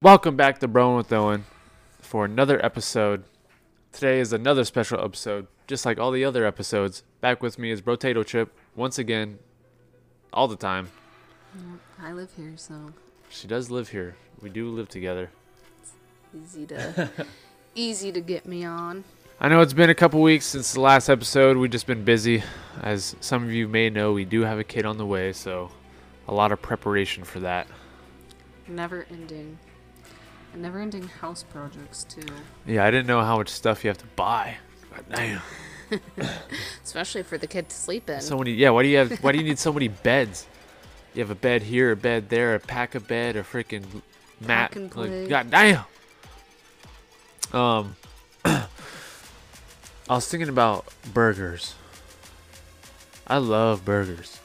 Welcome back to Broin with Owen for another episode. Today is another special episode, just like all the other episodes. Back with me is Brotato Chip once again, all the time. I live here, so She does live here. We do live together. easy to easy to get me on. I know it's been a couple weeks since the last episode. We've just been busy. As some of you may know, we do have a kid on the way, so a lot of preparation for that. Never ending, never ending house projects too. Yeah, I didn't know how much stuff you have to buy. God damn. Especially for the kid to sleep in. So many. Yeah. Why do you have? Why do you need so many beds? You have a bed here, a bed there, a pack a bed, a freaking mat. Like. God damn. Um, I was thinking about burgers. I love burgers,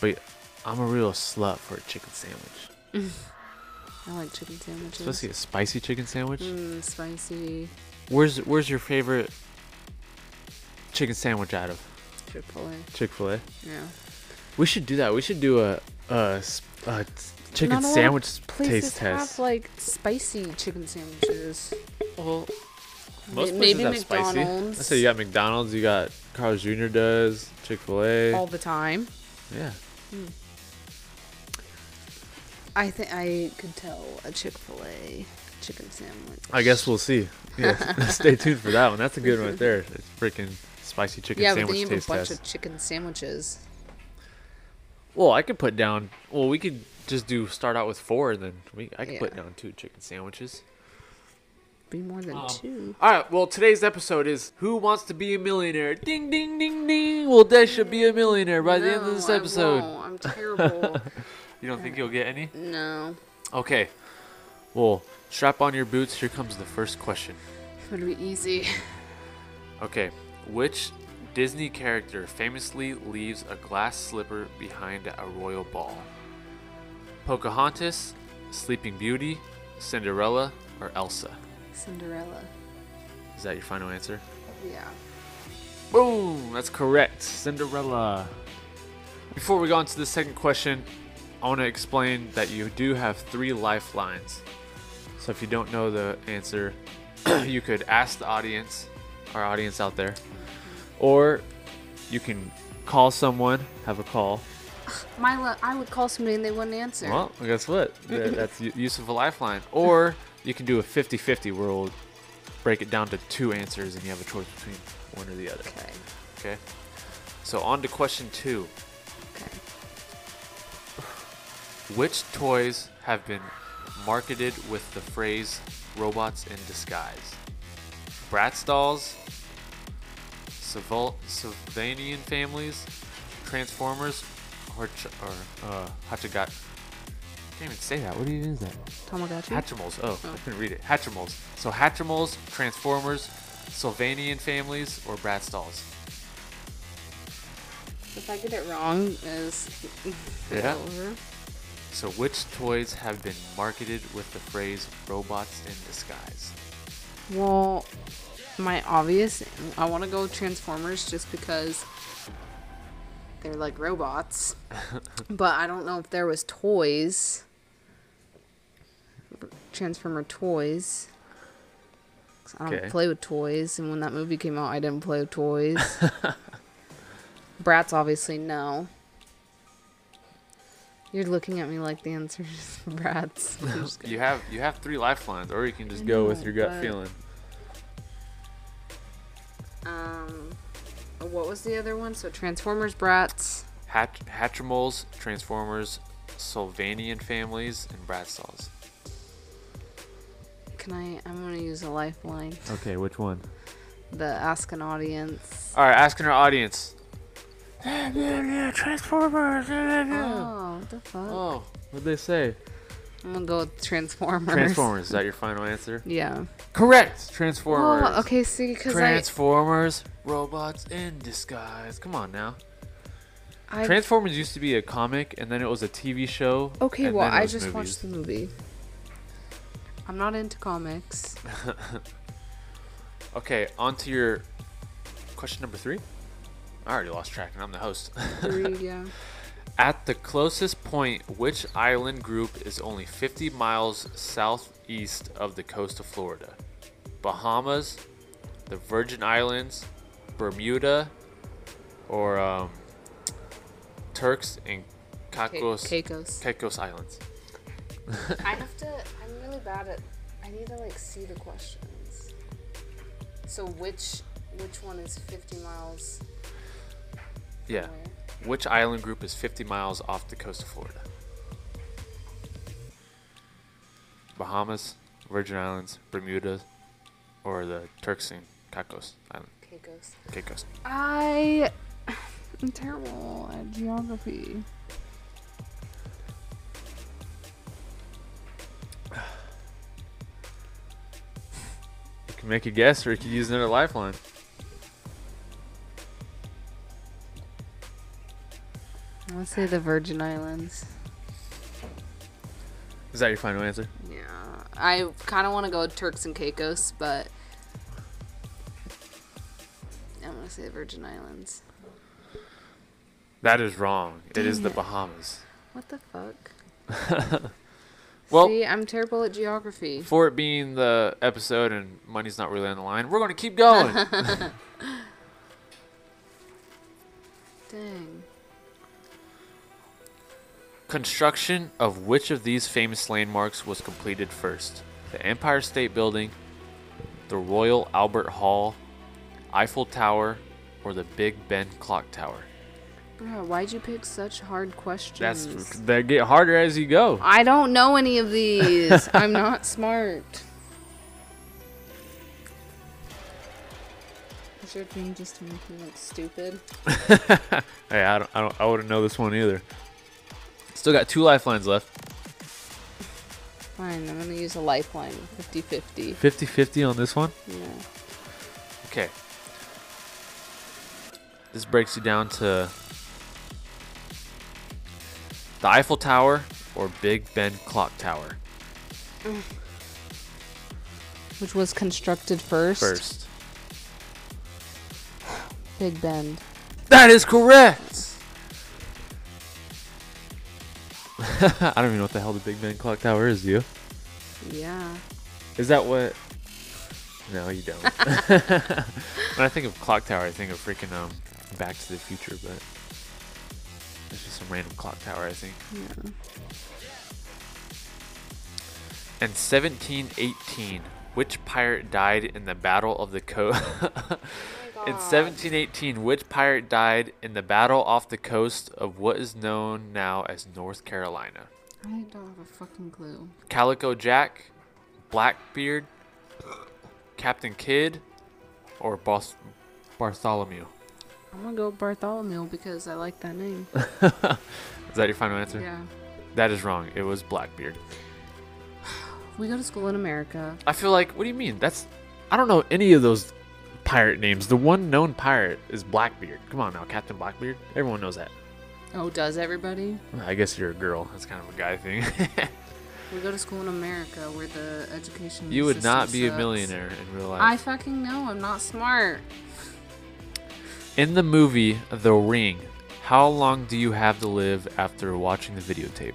but I'm a real slut for a chicken sandwich, I like chicken sandwiches. especially a spicy chicken sandwich. Mm, spicy Where's Where's your favorite chicken sandwich out of? Chick-fil-A. Chick Fil A. Yeah. We should do that. We should do a chicken Not a lot of sandwich taste test. have like spicy chicken sandwiches. Well, most maybe places have spicy. McDonald's. I say you got McDonald's, you got Carl's Jr. does, Chick Fil A. all the time. Yeah, I think I could tell a Chick-fil-A chicken sandwich. I guess we'll see. Yeah, stay tuned for that one. That's a good one right there. It's freaking spicy chicken yeah, but then sandwich you have a bunch test. of chicken sandwiches. Well, I could put down. Well, we could just do start out with four, then we I could put down two chicken sandwiches. Be more than Um, two. All right. Well, today's episode is Who Wants to Be a Millionaire? Ding, ding, ding, ding. Well, Des should be a millionaire by the end of this episode. won't. I'm terrible. You don't think you'll get any? no. Okay. Well, strap on your boots. Here comes the first question. It's gonna be easy. Okay. Which Disney character famously leaves a glass slipper behind a royal ball? Pocahontas, Sleeping Beauty, Cinderella, or Elsa? Cinderella. Is that your final answer? Yeah. Boom! That's correct. Cinderella. Before we go on to the second question, I want to explain that you do have three lifelines. So if you don't know the answer, you could ask the audience, our audience out there, or you can call someone, have a call. My I would call somebody and they wouldn't answer. Well, guess what? That's use of a lifeline. Or you can do a 50 50 where we'll break it down to two answers and you have a choice between one or the other. Okay. Okay? So on to question two. Okay. Which toys have been marketed with the phrase robots in disguise? Bratz dolls, Sylvanian families, Transformers, or, ch- or uh, Hachigat. Can't even say that. What even is that? Tamagotchi. Hatchimals. Oh, Oh. I couldn't read it. Hatchimals. So Hatchimals, Transformers, Sylvanian families, or Bratz dolls? if I get it wrong, is Yeah. over. So which toys have been marketed with the phrase robots in disguise? Well, my obvious. I want to go Transformers just because they're like robots. but I don't know if there was toys. Transformer toys. I don't Okay. play with toys, and when that movie came out, I didn't play with toys. Bratz, obviously, no. You're looking at me like the answer is Bratz. You have you have three lifelines, or you can just go with your gut feeling. Um, Uh, what was the other one? So Transformers, Bratz. Hatch, Hatchimals, Transformers, Sylvanian families, and Bratz dolls. Can I? I'm gonna use a lifeline. Okay, which one? The ask an audience. All right, asking our audience. Transformers. Oh, what the fuck? Oh, what'd they say? I'm gonna go with Transformers. Transformers. Is that your final answer? Yeah. Correct. Transformers. Oh, okay. See, because I, Transformers, robots in disguise. Come on now. I. Transformers used to be a comic, and then it was a TV show. okay, well, I just movies. watched the movie. I'm not into comics. Okay, on to your question number three. I already lost track, and I'm the host. Three, yeah. At the closest point, which island group is only 50 miles southeast of the coast of Florida? Bahamas, the Virgin Islands, Bermuda, or um, Turks and Caicos, Caicos. Caicos Islands? I have to. I'm really bad at. I need to like see the questions. So which which one is 50 miles? Yeah. away? Which island group is 50 miles off the coast of Florida? Bahamas, Virgin Islands, Bermuda, or the Turks and Caicos Island? Caicos. Caicos. I am terrible at geography. You can make a guess, or you can use another lifeline. Let's say the Virgin Islands. Is that your final answer? Yeah, I kind of want to go Turks and Caicos, but I'm gonna say the Virgin Islands. That is wrong. It is Dang the. Bahamas. What the fuck? Well, See, I'm terrible at geography. for it being the episode and money's not really on the line, we're going to keep going. Dang. Construction of which of these famous landmarks was completed first? The Empire State Building, the Royal Albert Hall, Eiffel Tower, or the Big Ben Clock Tower? Bro, why'd you pick such hard questions? That's they get harder as you go. I don't know any of these. I'm not smart. Is your dream just to make me look stupid? hey, I don't, I don't, I wouldn't know this one either. Still got two lifelines left. Fine, I'm gonna use a lifeline 50 50. 50-50 on this one. Yeah. Okay. This breaks you down to the Eiffel Tower or Big Ben Clock Tower Which was constructed first? first. Big Ben. That is correct. I don't even know what the hell the Big Ben Clock Tower is, do you? Yeah. Is that what? No, you don't. when I think of clock tower, I think of freaking um, Back to the Future, but it's just some random clock tower, I think. Yeah. And 1718, which pirate died in the Battle of the Coast? in 1718, which pirate died in the battle off the coast of what is known now as North Carolina? I don't have a fucking clue. Calico Jack, Blackbeard, Captain Kidd, or Bos- Bartholomew? I'm gonna go with Bartholomew because I like that name. Is that your final answer? yeah. That is wrong. It was Blackbeard. We go to school in America. I feel like, what do you mean? That's, I don't know any of those pirate names. The one known pirate is Blackbeard. Come on now, Captain Blackbeard. Everyone knows that. Oh, does everybody? I guess you're a girl. That's kind of a guy thing. We go to school in America where the education you would not be a millionaire in real life. I fucking know. I'm not smart. In the movie The Ring, how long do you have to live after watching the videotape?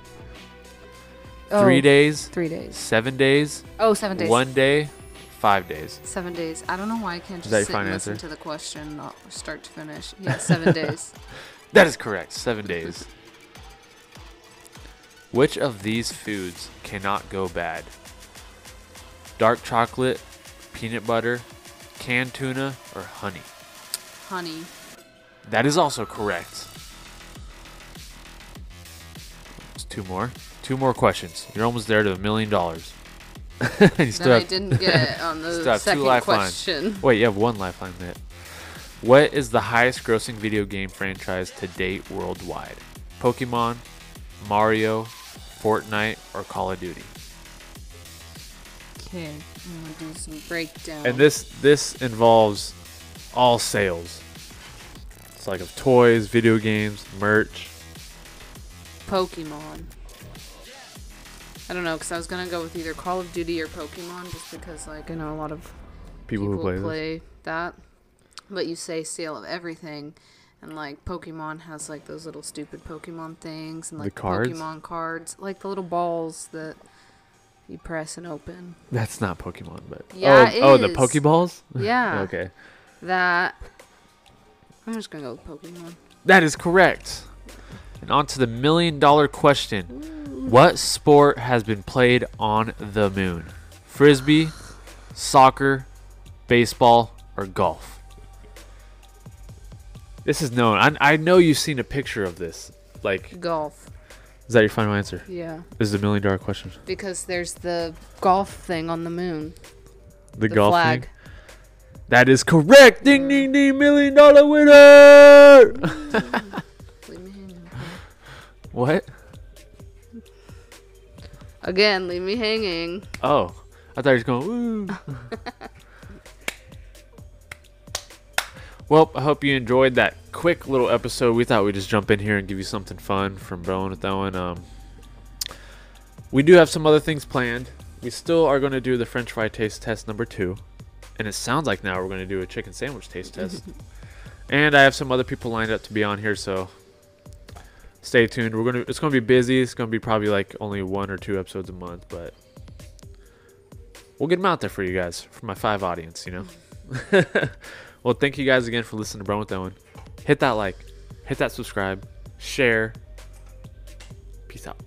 Oh, three Oh, days, Three days. seven days, Oh, seven days. one day, five days. Seven days. I don't know why I can't just sit and final listen answer? to the question start to finish. Yeah, seven days. That is correct. Seven days. Which of these foods cannot go bad? Dark chocolate, peanut butter, canned tuna, or honey? Honey. That is also correct. Two more. Two more questions. You're almost there to a million dollars. That I didn't get on the Still have two second question. Wait, you have one lifeline yet. What is the highest grossing video game franchise to date worldwide? Pokemon, Mario, Fortnite, or Call of Duty? Okay, I'm gonna do some breakdown. And this this involves all sales. It's like of toys, video games, merch. Pokemon. I don't know, because I was gonna go with either Call of Duty or Pokemon, just because like I know a lot of People, people, who play, play that. But you say sale of everything, And like Pokemon has like those little stupid Pokemon things and The like cards? Pokemon cards, like the little balls that you press and open. That's not Pokemon, but Yeah, oh, oh, the. Pokeballs. Yeah. okay, That I'm just gonna go with Pokemon. that is correct. And on to the million dollar question: What sport has been played on the moon? Frisbee, soccer, baseball, or golf? This is known. I, I know you've seen a picture of this. Like, Golf. is that your final answer? Yeah. This is a million dollar question. Because there's the golf thing on the moon. The, The golf flag. thing. That is correct. Ding ding ding! Million dollar winner. Leave me hanging. what? Again, leave me hanging. Oh, I thought he was going. Woo. well, I hope you enjoyed that quick little episode. We thought we'd just jump in here and give you something fun from Bro with Owen. Um, we do have some other things planned. We still are going to do the French fry taste test number two, and it sounds like now we're going to do a chicken sandwich taste test. and I have some other people lined up to be on here, so stay tuned. We're gonna. It's gonna be busy. It's gonna be probably like only one or two episodes a month, but we'll get them out there for you guys, for my five audience. You know. well, thank you guys again for listening to Broin with Owen. Hit that like, hit that subscribe, share. Peace out.